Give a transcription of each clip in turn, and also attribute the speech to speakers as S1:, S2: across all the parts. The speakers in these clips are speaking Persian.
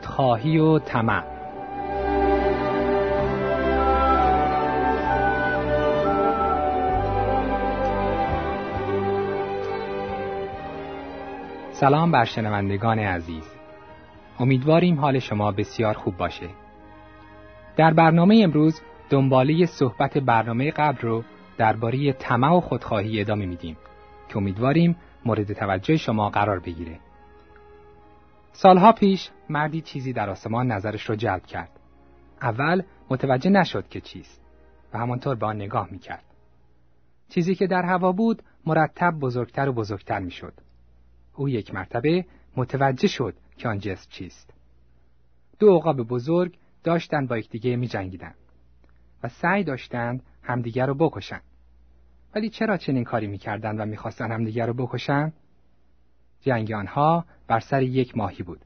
S1: خودخواهی و طمع. سلام بر شنوندگان عزیز. امیدواریم حال شما بسیار خوب باشه. در برنامه امروز دنباله صحبت برنامه قبل رو درباره طمع و خودخواهی ادامه میدیم که امیدواریم مورد توجه شما قرار بگیره. سالها پیش مردی چیزی در آسمان نظرش رو جلب کرد. اول متوجه نشد که چیست و همانطور به آن نگاه می‌کرد. چیزی که در هوا بود مرتب بزرگتر و بزرگتر می‌شد. او یک مرتبه متوجه شد که آن جسم چیست. دو عقاب بزرگ داشتند با یکدیگه می جنگیدن و سعی داشتند همدیگر رو بکشند. ولی چرا چنین کاری می‌کردند و می‌خواستند همدیگر رو بکشند؟ جنگ آنها بر سر یک ماهی بود.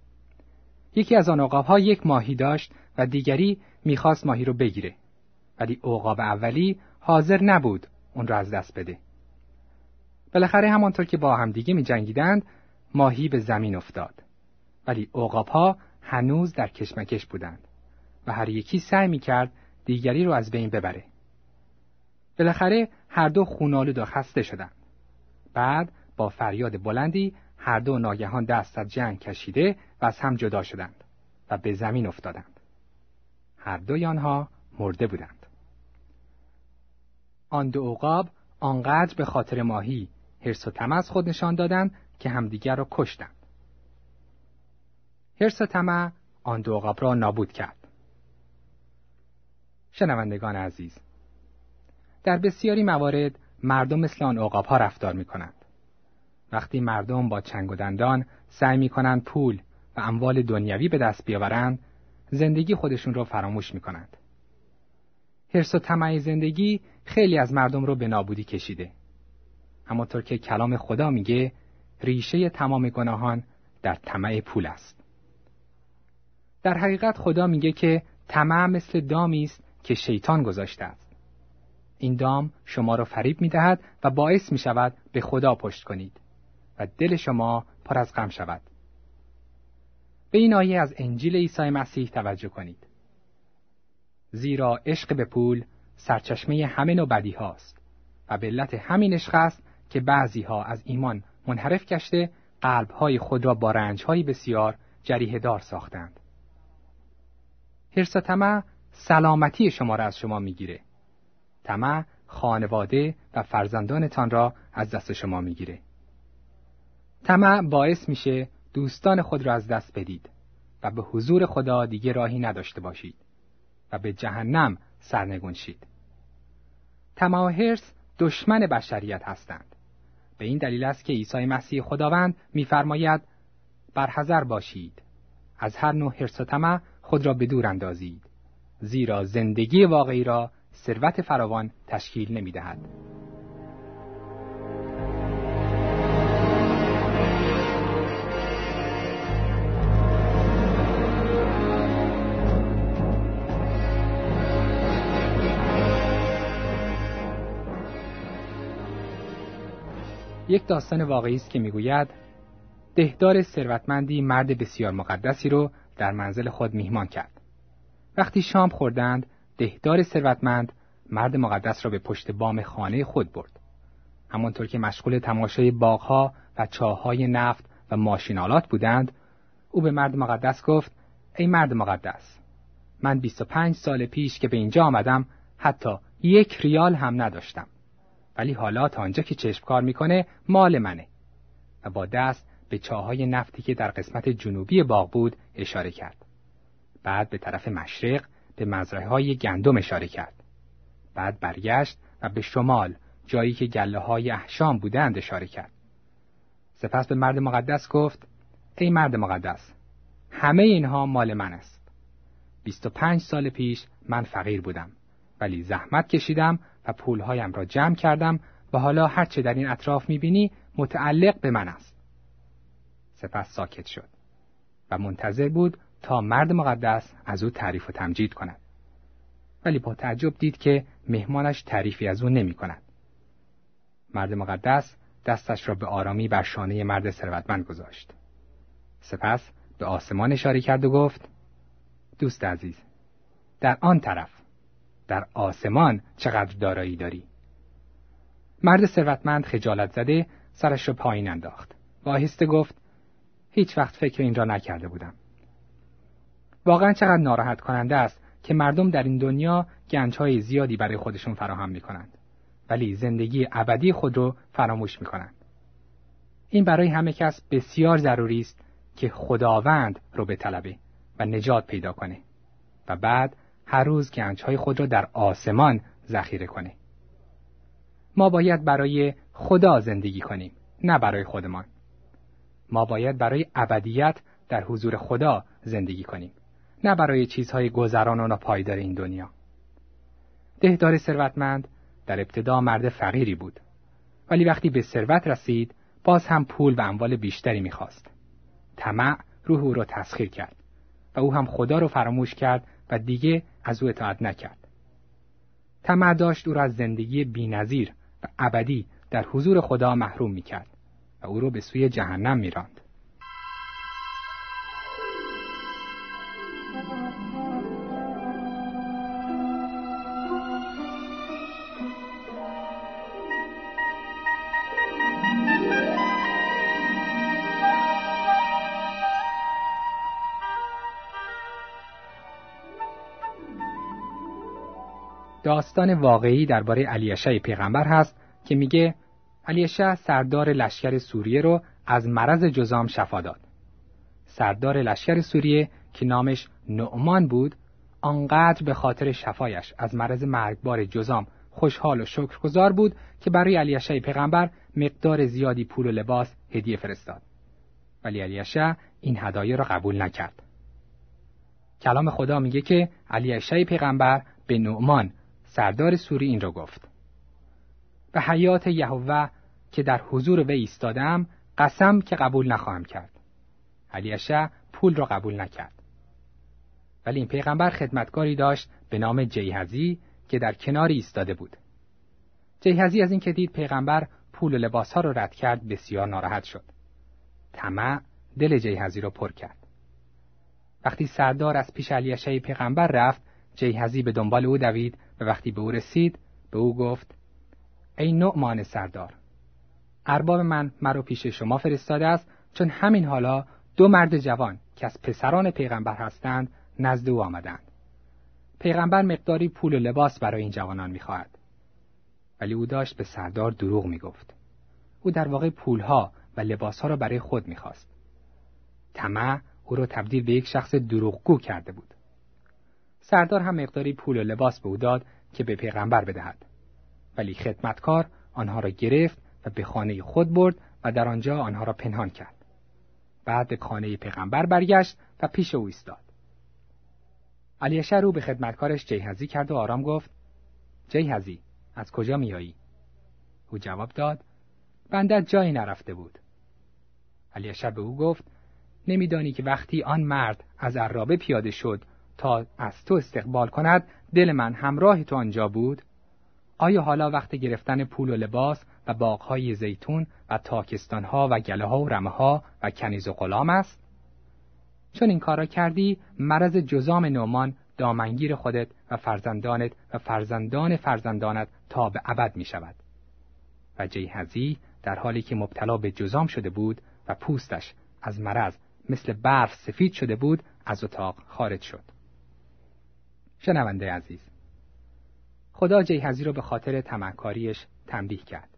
S1: یکی از آن عقابها یک ماهی داشت و دیگری می‌خواست ماهی رو بگیره. ولی عقاب اولی حاضر نبود اون را از دست بده. بالاخره همانطور که با همدیگه می جنگیدند ماهی به زمین افتاد. ولی عقابها هنوز در کشمکش بودند و هر یکی سعی می کرد دیگری رو از بین ببره. بالاخره هر دو خونالود و خسته شدند. بعد با فریاد بلندی هر دو ناگهان دست از جنگ کشیده و از هم جدا شدند و به زمین افتادند. هر دوی آنها مرده بودند. آن دو عقاب آنقدر به خاطر ماهی حرس و طمع از خود نشان دادند که همدیگر را کشتند حرس و طمع آن دو عقاب را نابود کرد شنوندگان عزیز در بسیاری موارد مردم مثل آن عقاب ها رفتار می کنند. وقتی مردم با چنگ و دندان سعی می کنند پول و اموال دنیوی به دست بیاورند زندگی خودشون را فراموش می کنند. حرس و طمع زندگی خیلی از مردم رو به نابودی کشیده. همانطور که کلام خدا میگه ریشه تمام گناهان در طمع پول است. در حقیقت خدا میگه که طمع مثل دامی است که شیطان گذاشته است. این دام شما را فریب می دهد و باعث می شود به خدا پشت کنید و دل شما پر از غم شود. به این آیه از انجیل عیسی مسیح توجه کنید. زیرا عشق به پول سرچشمه همه نوع بدی هاست و به علت همین عشق است که بعضی ها از ایمان منحرف گشته قلب های خود را با رنج های بسیار جریه دار ساختند. حرس سلامتی شما را از شما می‌گیره. طمع خانواده و فرزندانتان را از دست شما می‌گیره. طمع باعث میشه دوستان خود را از دست بدید و به حضور خدا دیگه راهی نداشته باشید و به جهنم سرنگون شید. طمع و دشمن بشریت هستند. به این دلیل است که عیسی مسیح خداوند میفرماید برحذر باشید از هر نوع حرس و طمع خود را به دور اندازید زیرا زندگی واقعی را ثروت فراوان تشکیل نمی یک داستان واقعی است که می‌گوید دهدار ثروتمندی مرد بسیار مقدسی رو در منزل خود میهمان کرد. وقتی شام خوردند دهدار ثروتمند مرد مقدس را به پشت بام خانه خود برد. همانطور که مشغول تماشای باغها و چاههای نفت و ماشینالات بودند، او به مرد مقدس گفت: ای مرد مقدس، من 25 سال پیش که به اینجا آمدم حتی یک ریال هم نداشتم. ولی حالا تا آنجا که چشم کار می‌کنه مال منه. و با دست به چاهای نفتی که در قسمت جنوبی باغ بود اشاره کرد. بعد به طرف مشرق به مزرعه های گندم اشاره کرد. بعد برگشت و به شمال جایی که گله های احشام بودند اشاره کرد. سپس به مرد مقدس گفت ای مرد مقدس همه اینها مال من است. 25 سال پیش من فقیر بودم ولی زحمت کشیدم و پولهایم را جمع کردم و حالا هرچه در این اطراف می‌بینی متعلق به من است. سپس ساکت شد و منتظر بود تا مرد مقدس از او تعریف و تمجید کند. ولی با تعجب دید که مهمانش تعریفی از او نمی کند. مرد مقدس دستش را به آرامی بر شانه مرد ثروتمند گذاشت. سپس به آسمان اشاره کرد و گفت دوست عزیز در آن طرف در آسمان چقدر دارایی داری؟ مرد ثروتمند خجالت زده سرش را پایین انداخت. و آهسته گفت هیچ وقت فکر این را نکرده بودم. واقعا چقدر ناراحت کننده است که مردم در این دنیا گنجهای زیادی برای خودشون فراهم می کنند ولی زندگی ابدی خود رو فراموش می کنند. این برای همه کس بسیار ضروری است که خداوند رو به طلبه و نجات پیدا کنه و بعد هر روز گنجهای خود را در آسمان ذخیره کنه. ما باید برای خدا زندگی کنیم نه برای خودمان. ما باید برای ابدیت در حضور خدا زندگی کنیم. نه برای چیزهای گذران و ناپایدار این دنیا. دهدار ثروتمند در ابتدا مرد فقیری بود ولی وقتی به ثروت رسید باز هم پول و اموال بیشتری می‌خواست. طمع روح او را تسخیر کرد و او هم خدا رو فراموش کرد و دیگه از او اطاعت نکرد. طمع داشت او را از زندگی بینظیر و ابدی در حضور خدا محروم می‌کرد و او را به سوی جهنم میراند. داستان واقعی درباره علیشه پیغمبر هست که میگه علیشه سردار لشکر سوریه رو از مرض جزام شفا داد. سردار لشکر سوریه که نامش نعمان بود آنقدر به خاطر شفایش از مرض مرگبار جزام خوشحال و شکرگزار بود که برای علیشه پیغمبر مقدار زیادی پول و لباس هدیه فرستاد. ولی علیشه این هدایه را قبول نکرد. کلام خدا میگه که علیشه پیغمبر به نعمان سردار سوری این را گفت. به حیات یهوه که در حضور وی ایستادم قسم که قبول نخواهم کرد. علیشه پول را قبول نکرد. ولی این پیغمبر خدمتکاری داشت به نام جیهزی که در کناری ایستاده بود. جیهزی از اینکه دید پیغمبر پول و لباسها را رد کرد بسیار ناراحت شد. طمع دل جیهزی را پر کرد. وقتی سردار از پیش علیشه پیغمبر رفت، جیهزی به دنبال او دوید و وقتی به او رسید، به او گفت: ای نعمان سردار، ارباب من مرا پیش شما فرستاده است چون همین حالا دو مرد جوان که از پسران پیغمبر هستند نزد او آمدند. پیغمبر مقداری پول و لباس برای این جوانان می‌خواهد. ولی او داشت به سردار دروغ می‌گفت. او در واقع پولها و لباسها را برای خود می‌خواست. طمع او را تبدیل به یک شخص دروغگو کرده بود. سردار هم مقداری پول و لباس به او داد که به پیغمبر بدهد. ولی خدمتکار آنها را گرفت و به خانه خود برد و در آنجا آنها را پنهان کرد. بعد به خانه پیغمبر برگشت و پیش او ایستاد. علیشه رو به خدمتکارش جیهزی کرد و آرام گفت جیهزی از کجا میایی؟ او جواب داد بندت جایی نرفته بود. علیشه به او گفت نمیدانی که وقتی آن مرد از عرابه پیاده شد تا از تو استقبال کند دل من همراه تو آنجا بود؟ آیا حالا وقت گرفتن پول و لباس و باغهای زیتون و تاکستانها و گله ها و رمه ها و کنیز و غلام است؟ چون این کارا کردی مرض جزام نومان دامنگیر خودت و فرزندانت و فرزندان فرزندانت تا به ابد می شود. و جیهزی در حالی که مبتلا به جزام شده بود و پوستش از مرض مثل برف سفید شده بود از اتاق خارج شد. شنونده عزیز خدا جیهزی را به خاطر تمکاریش تنبیه کرد.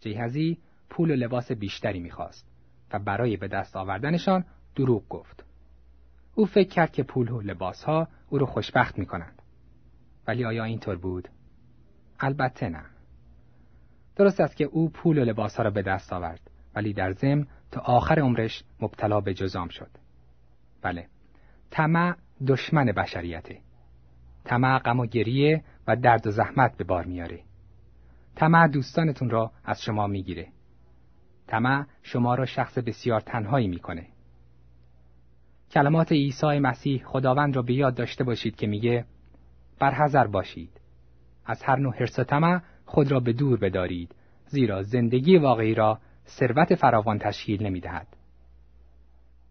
S1: جیهزی پول و لباس بیشتری می‌خواست و برای به دست آوردنشان دروغ گفت. او فکر کرد که پول و لباس ها او را خوشبخت می کنند. ولی آیا اینطور بود؟ البته نه. درست است که او پول و لباس ها را به دست آورد ولی در ضمن تا آخر عمرش مبتلا به جزام شد. بله. طمع دشمن بشریته. طمع غم و گریه و درد و زحمت به بار میاره. طمع دوستانتون را از شما می‌گیره. طمع شما را شخص بسیار تنهایی می‌کنه. کلمات عیسی مسیح خداوند را به یاد داشته باشید که میگه برحذر باشید از هر نوع حرس و طمع خود را به دور بدارید زیرا زندگی واقعی را ثروت فراوان تشکیل نمی‌دهد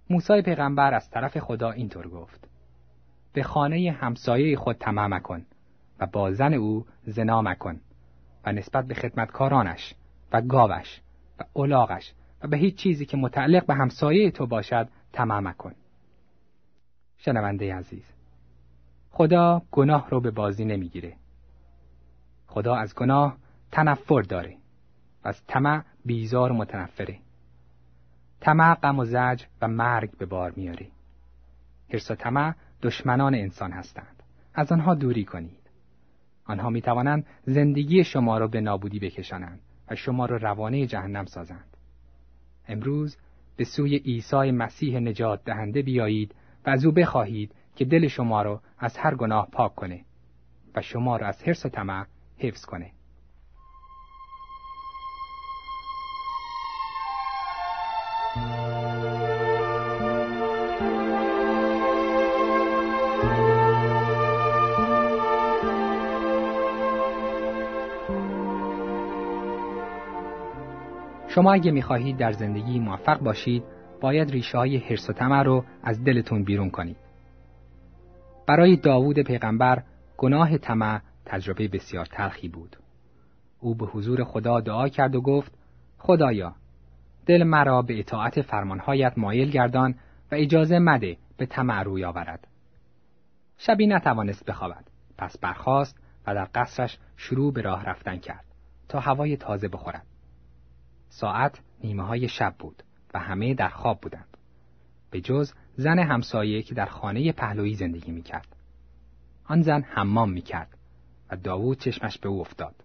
S1: موسی پیغمبر از طرف خدا اینطور گفت به خانه همسایه خود طمع مکن و با زن او زنا مکن و نسبت به خدمتکارانش و گاوش و الاغش و به هیچ چیزی که متعلق به همسایه تو باشد طمع مکن. شنونده عزیز خدا گناه رو به بازی نمی‌گیره. خدا از گناه تنفر داره و از طمع بیزار متنفره. طمع غم و زج و مرگ به بار میاره حرس و دشمنان انسان هستند. از آنها دوری کنید. آنها می توانند زندگی شما را به نابودی بکشانند و شما را روانه جهنم سازند. امروز به سوی عیسی مسیح نجات دهنده بیایید و از او بخواهید که دل شما را از هر گناه پاک کنه و شما را از حرس و طمع حفظ کنه. شما اگه می‌خواهید در زندگی موفق باشید باید ریشه های حرس و طمع رو از دلتون بیرون کنید. برای داوود پیغمبر گناه طمع تجربه بسیار تلخی بود. او به حضور خدا دعا کرد و گفت خدایا دل مرا به اطاعت فرمانهایت مایل گردان و اجازه مده به طمع روی آورد. شبی نتوانست بخوابد پس برخاست و در قصرش شروع به راه رفتن کرد تا هوای تازه بخورد. ساعت نیمه های شب بود و همه در خواب بودند. به جز زن همسایه که در خانه پهلویی زندگی می کرد. آن زن حمام می کرد و داوود چشمش به او افتاد.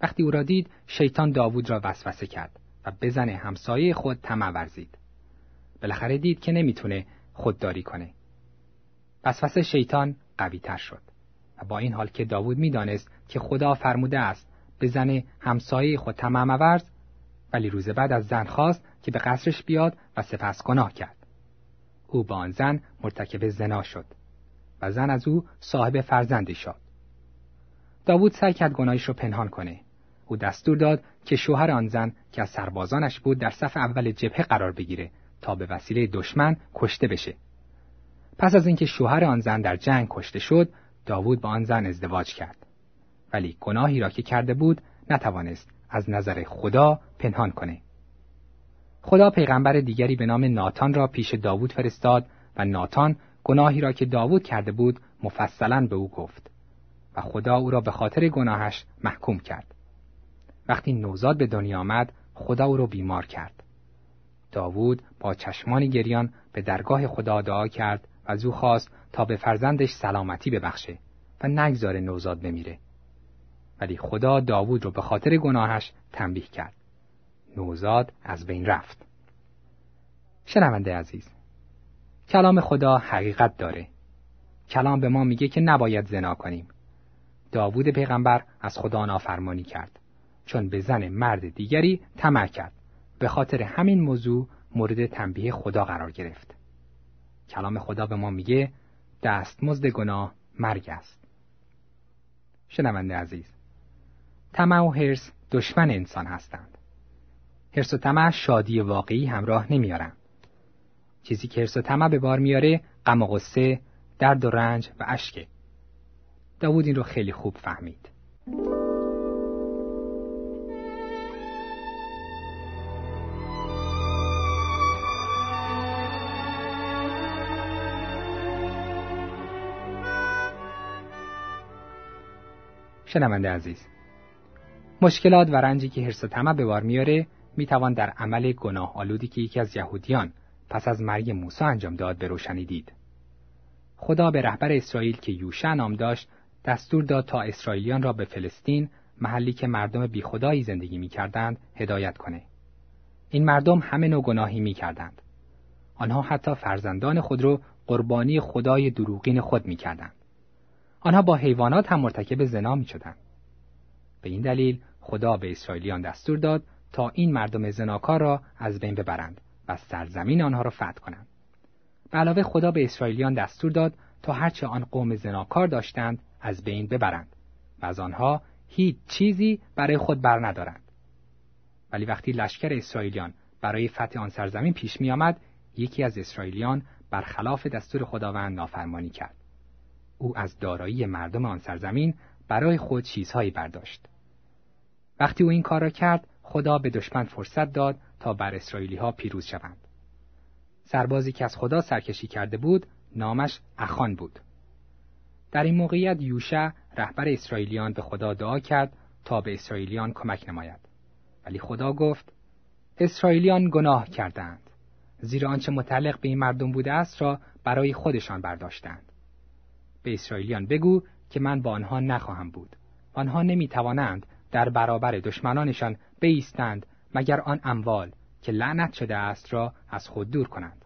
S1: وقتی او را دید شیطان داوود را وسوسه کرد و به زن همسایه خود طمع ورزید. بالاخره دید که نمی‌تونه خودداری کنه. وسوسه شیطان قوی تر شد و با این حال که داوود می‌دانست که خدا فرموده است به زن همسایه خود طمع ورز ولی روز بعد از زن خواست که به قصرش بیاد و سپس گناه کرد. او با آن زن مرتکب زنا شد و زن از او صاحب فرزندی شد. داوود سعی کرد گناهش رو پنهان کنه. او دستور داد که شوهر آن زن که از سربازانش بود در صف اول جبهه قرار بگیره تا به وسیله دشمن کشته بشه. پس از اینکه شوهر آن زن در جنگ کشته شد، داوود با آن زن ازدواج کرد. ولی گناهی را که کرده بود نتوانست از نظر خدا پنهان کنه. خدا پیغمبر دیگری به نام ناتان را پیش داوود فرستاد و ناتان گناهی را که داوود کرده بود مفصلا به او گفت و خدا او را به خاطر گناهش محکوم کرد. وقتی نوزاد به دنیا آمد خدا او را بیمار کرد. داوود با چشمانی گریان به درگاه خدا دعا کرد و از او خواست تا به فرزندش سلامتی ببخشه و نگذاره نوزاد بمیره. ولی خدا داوود رو به خاطر گناهش تنبیه کرد. نوزاد از بین رفت. شنونده عزیز کلام خدا حقیقت داره. کلام به ما میگه که نباید زنا کنیم. داوود پیغمبر از خدا نافرمانی کرد چون به زن مرد دیگری طمع کرد. به خاطر همین موضوع مورد تنبیه خدا قرار گرفت. کلام خدا به ما میگه دستمزد گناه مرگ است. شنونده عزیز طمع و حرس دشمن انسان هستند. حرس و طمع شادی واقعی همراه نمیارن. چیزی که حرس و طمع به بار میاره غم و غصه، درد و رنج و اشکه. داوود این رو خیلی خوب فهمید. شنونده عزیز مشکلات و رنجی که حرس و طمع به بار میاره می‌توان در عمل گناه آلودی که یکی از یهودیان پس از مرگ موسی انجام داد به روشنی دید. خدا به رهبر اسرائیل که یوشع نام داشت دستور داد تا اسرائیلیان را به فلسطین محلی که مردم بیخدایی زندگی می‌کردند هدایت کنه. این مردم همه نوع گناهی می‌کردند. آنها حتی فرزندان خود را قربانی خدای دروغین خود می‌کردند. آنها با حیوانات هم مرتکب زنا می شدن. به این دلیل خدا به اسرائیلیان دستور داد تا این مردم زناکار را از بین ببرند و سرزمین آنها را فتح کنند. به علاوه خدا به اسرائیلیان دستور داد تا هرچه آن قوم زناکار داشتند از بین ببرند و از آنها هیچ چیزی برای خود بر ندارند. ولی وقتی لشکر اسرائیلیان برای فتح آن سرزمین پیش می آمد، یکی از اسرائیلیان برخلاف دستور خداوند نافرمانی کرد. او از دارایی مردم آن سرزمین برای خود چیزهایی برداشت. وقتی او این کار را کرد، خدا به دشمن فرصت داد تا بر اسرائیلی ها پیروز شوند. سربازی که از خدا سرکشی کرده بود، نامش اخان بود. در این موقعیت یوشع رهبر اسرائیلیان به خدا دعا کرد تا به اسرائیلیان کمک نماید. ولی خدا گفت: اسرائیلیان گناه کردند. زیرا آنچه متعلق به این مردم بوده است را برای خودشان برداشتند. به اسرائیلیان بگو که من با آنها نخواهم بود. آنها نمی توانند در برابر دشمنانشان بیستند مگر آن اموال که لعنت شده است را از خود دور کنند.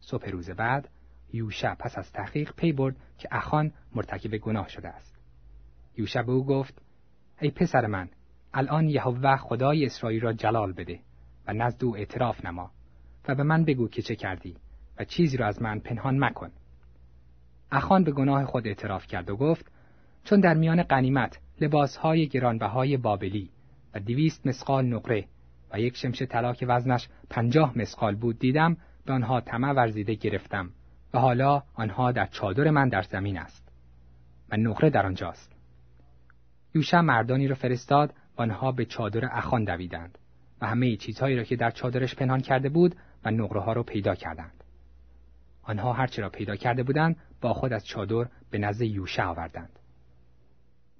S1: صبح روز بعد یوشع پس از تحقیق پی برد که اخان مرتکب گناه شده است. یوشع به او گفت: ای پسر من، الان یهوه خدای اسرائیل را جلال بده و نزد او اعتراف نما و به من بگو که چه کردی و چیزی را از من پنهان مکن. اخان به گناه خود اعتراف کرد و گفت چون در میان قنیمت لباسهای گرانبهای بابلی و دویست مسقال نقره و یک شمش طلا که وزنش پنجاه مسقال بود دیدم به آنها طمع ورزیده گرفتم و حالا آنها در چادر من در زمین است. و نقره در آنجاست. یوشع مردانی را فرستاد و آنها به چادر اخان دویدند و همه چیزهایی را که در چادرش پنهان کرده بود و نقره ها را پیدا کردند. آنها هرچه را پیدا کرده بودند با خود از چادر به نزد یوشع آوردند.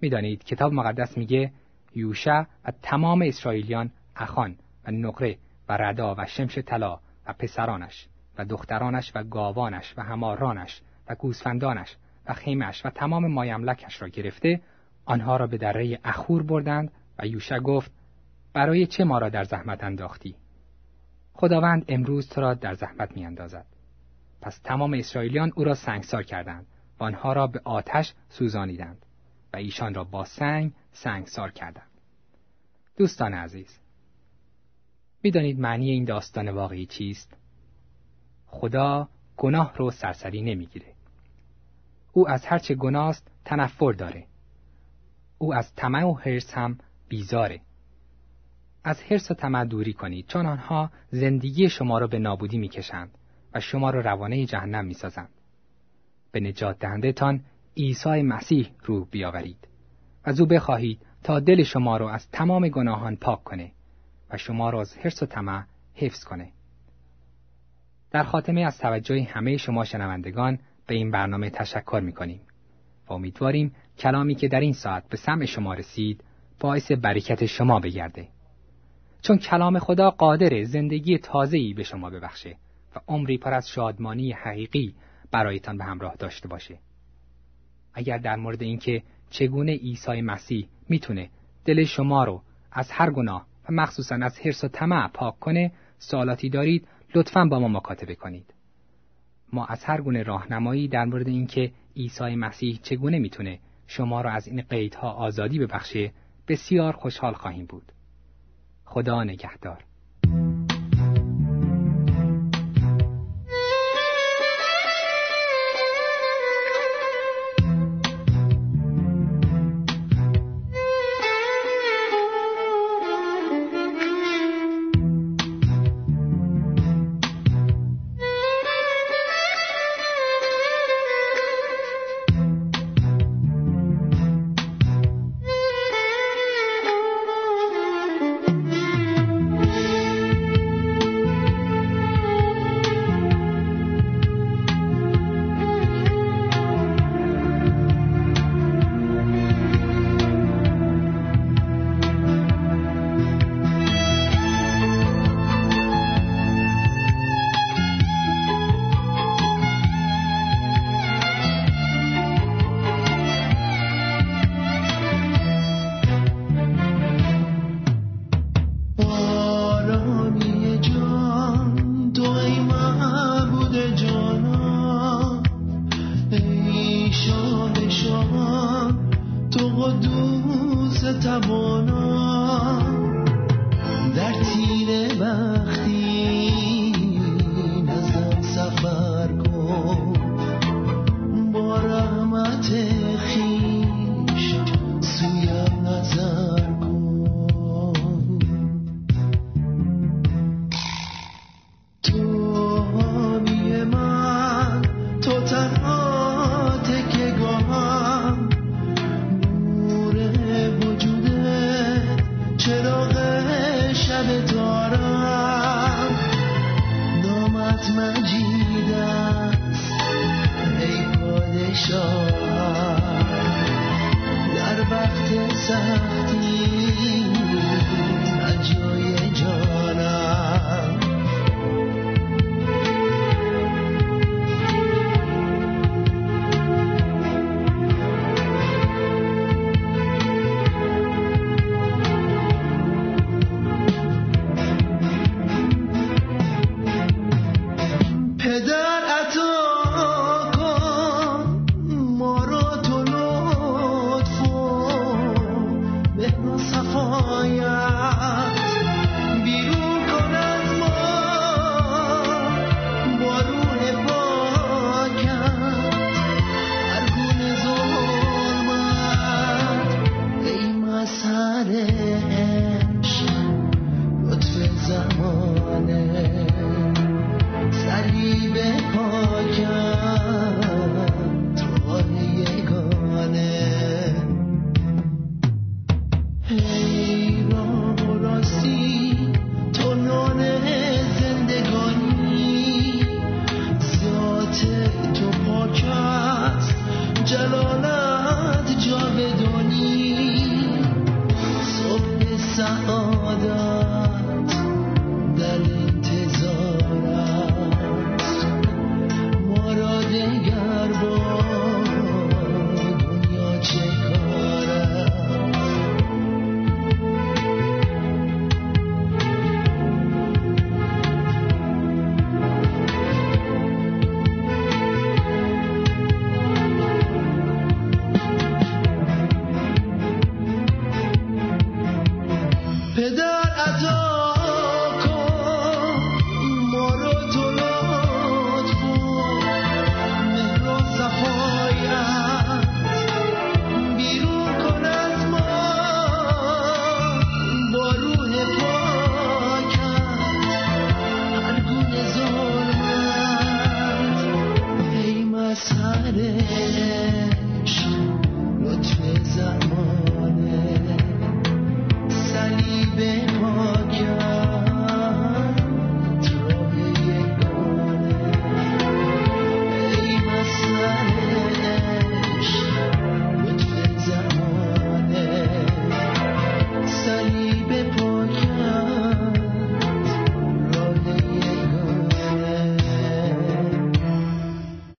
S1: می‌دانید کتاب مقدس میگه یوشع و تمام اسرائیلیان اخان و نقره و ردا و شمش طلا و پسرانش و دخترانش و گاوانش و همارانش و گوسفندانش و خیمش و تمام مایملکش را گرفته آنها را به دره اخور بردند و یوشع گفت برای چه ما را در زحمت انداختی؟ خداوند امروز تو را در زحمت میاندازد. پس تمام اسرائیلیان او را سنگسار کردند و آنها را به آتش سوزانیدند. و ایشان را با سنگ سنگسار کردند. دوستان عزیز می‌دانید معنی این داستان واقعی چیست؟ خدا گناه رو سرسری نمی‌گیره. او از هرچه گناه است تنفر داره. او از طمع و حرس هم بیزاره. از حرس و طمع دوری کنید. چون آنها زندگی شما را به نابودی می‌کشند و شما را روانه جهنم می‌سازند. به نجات دهنده تان عیسی مسیح روح بیاورید. و او بخواهید تا دل شما را از تمام گناهان پاک کنه و شما را از حرس و طمع حفظ کنه. در خاتمه از توجه همه شما شنوندگان به این برنامه تشکر می کنیم و امیدواریم کلامی که در این ساعت به سمع شما رسید باعث برکت شما بگرده. چون کلام خدا قادر زندگی تازه‌ای به شما ببخشه و عمری پر از شادمانی حقیقی برایتان به همراه داشته باشه. اگر در مورد اینکه چگونه عیسی مسیح می‌تونه دل شما رو از هر گناه و مخصوصا از حرس و طمع پاک کنه سوالاتی دارید لطفا با ما مکاتبه کنید. ما از هر گونه راهنمایی در مورد اینکه عیسی مسیح چگونه می‌تونه شما را از این قیدها آزادی ببخشه بسیار خوشحال خواهیم بود. خدا نگهدار.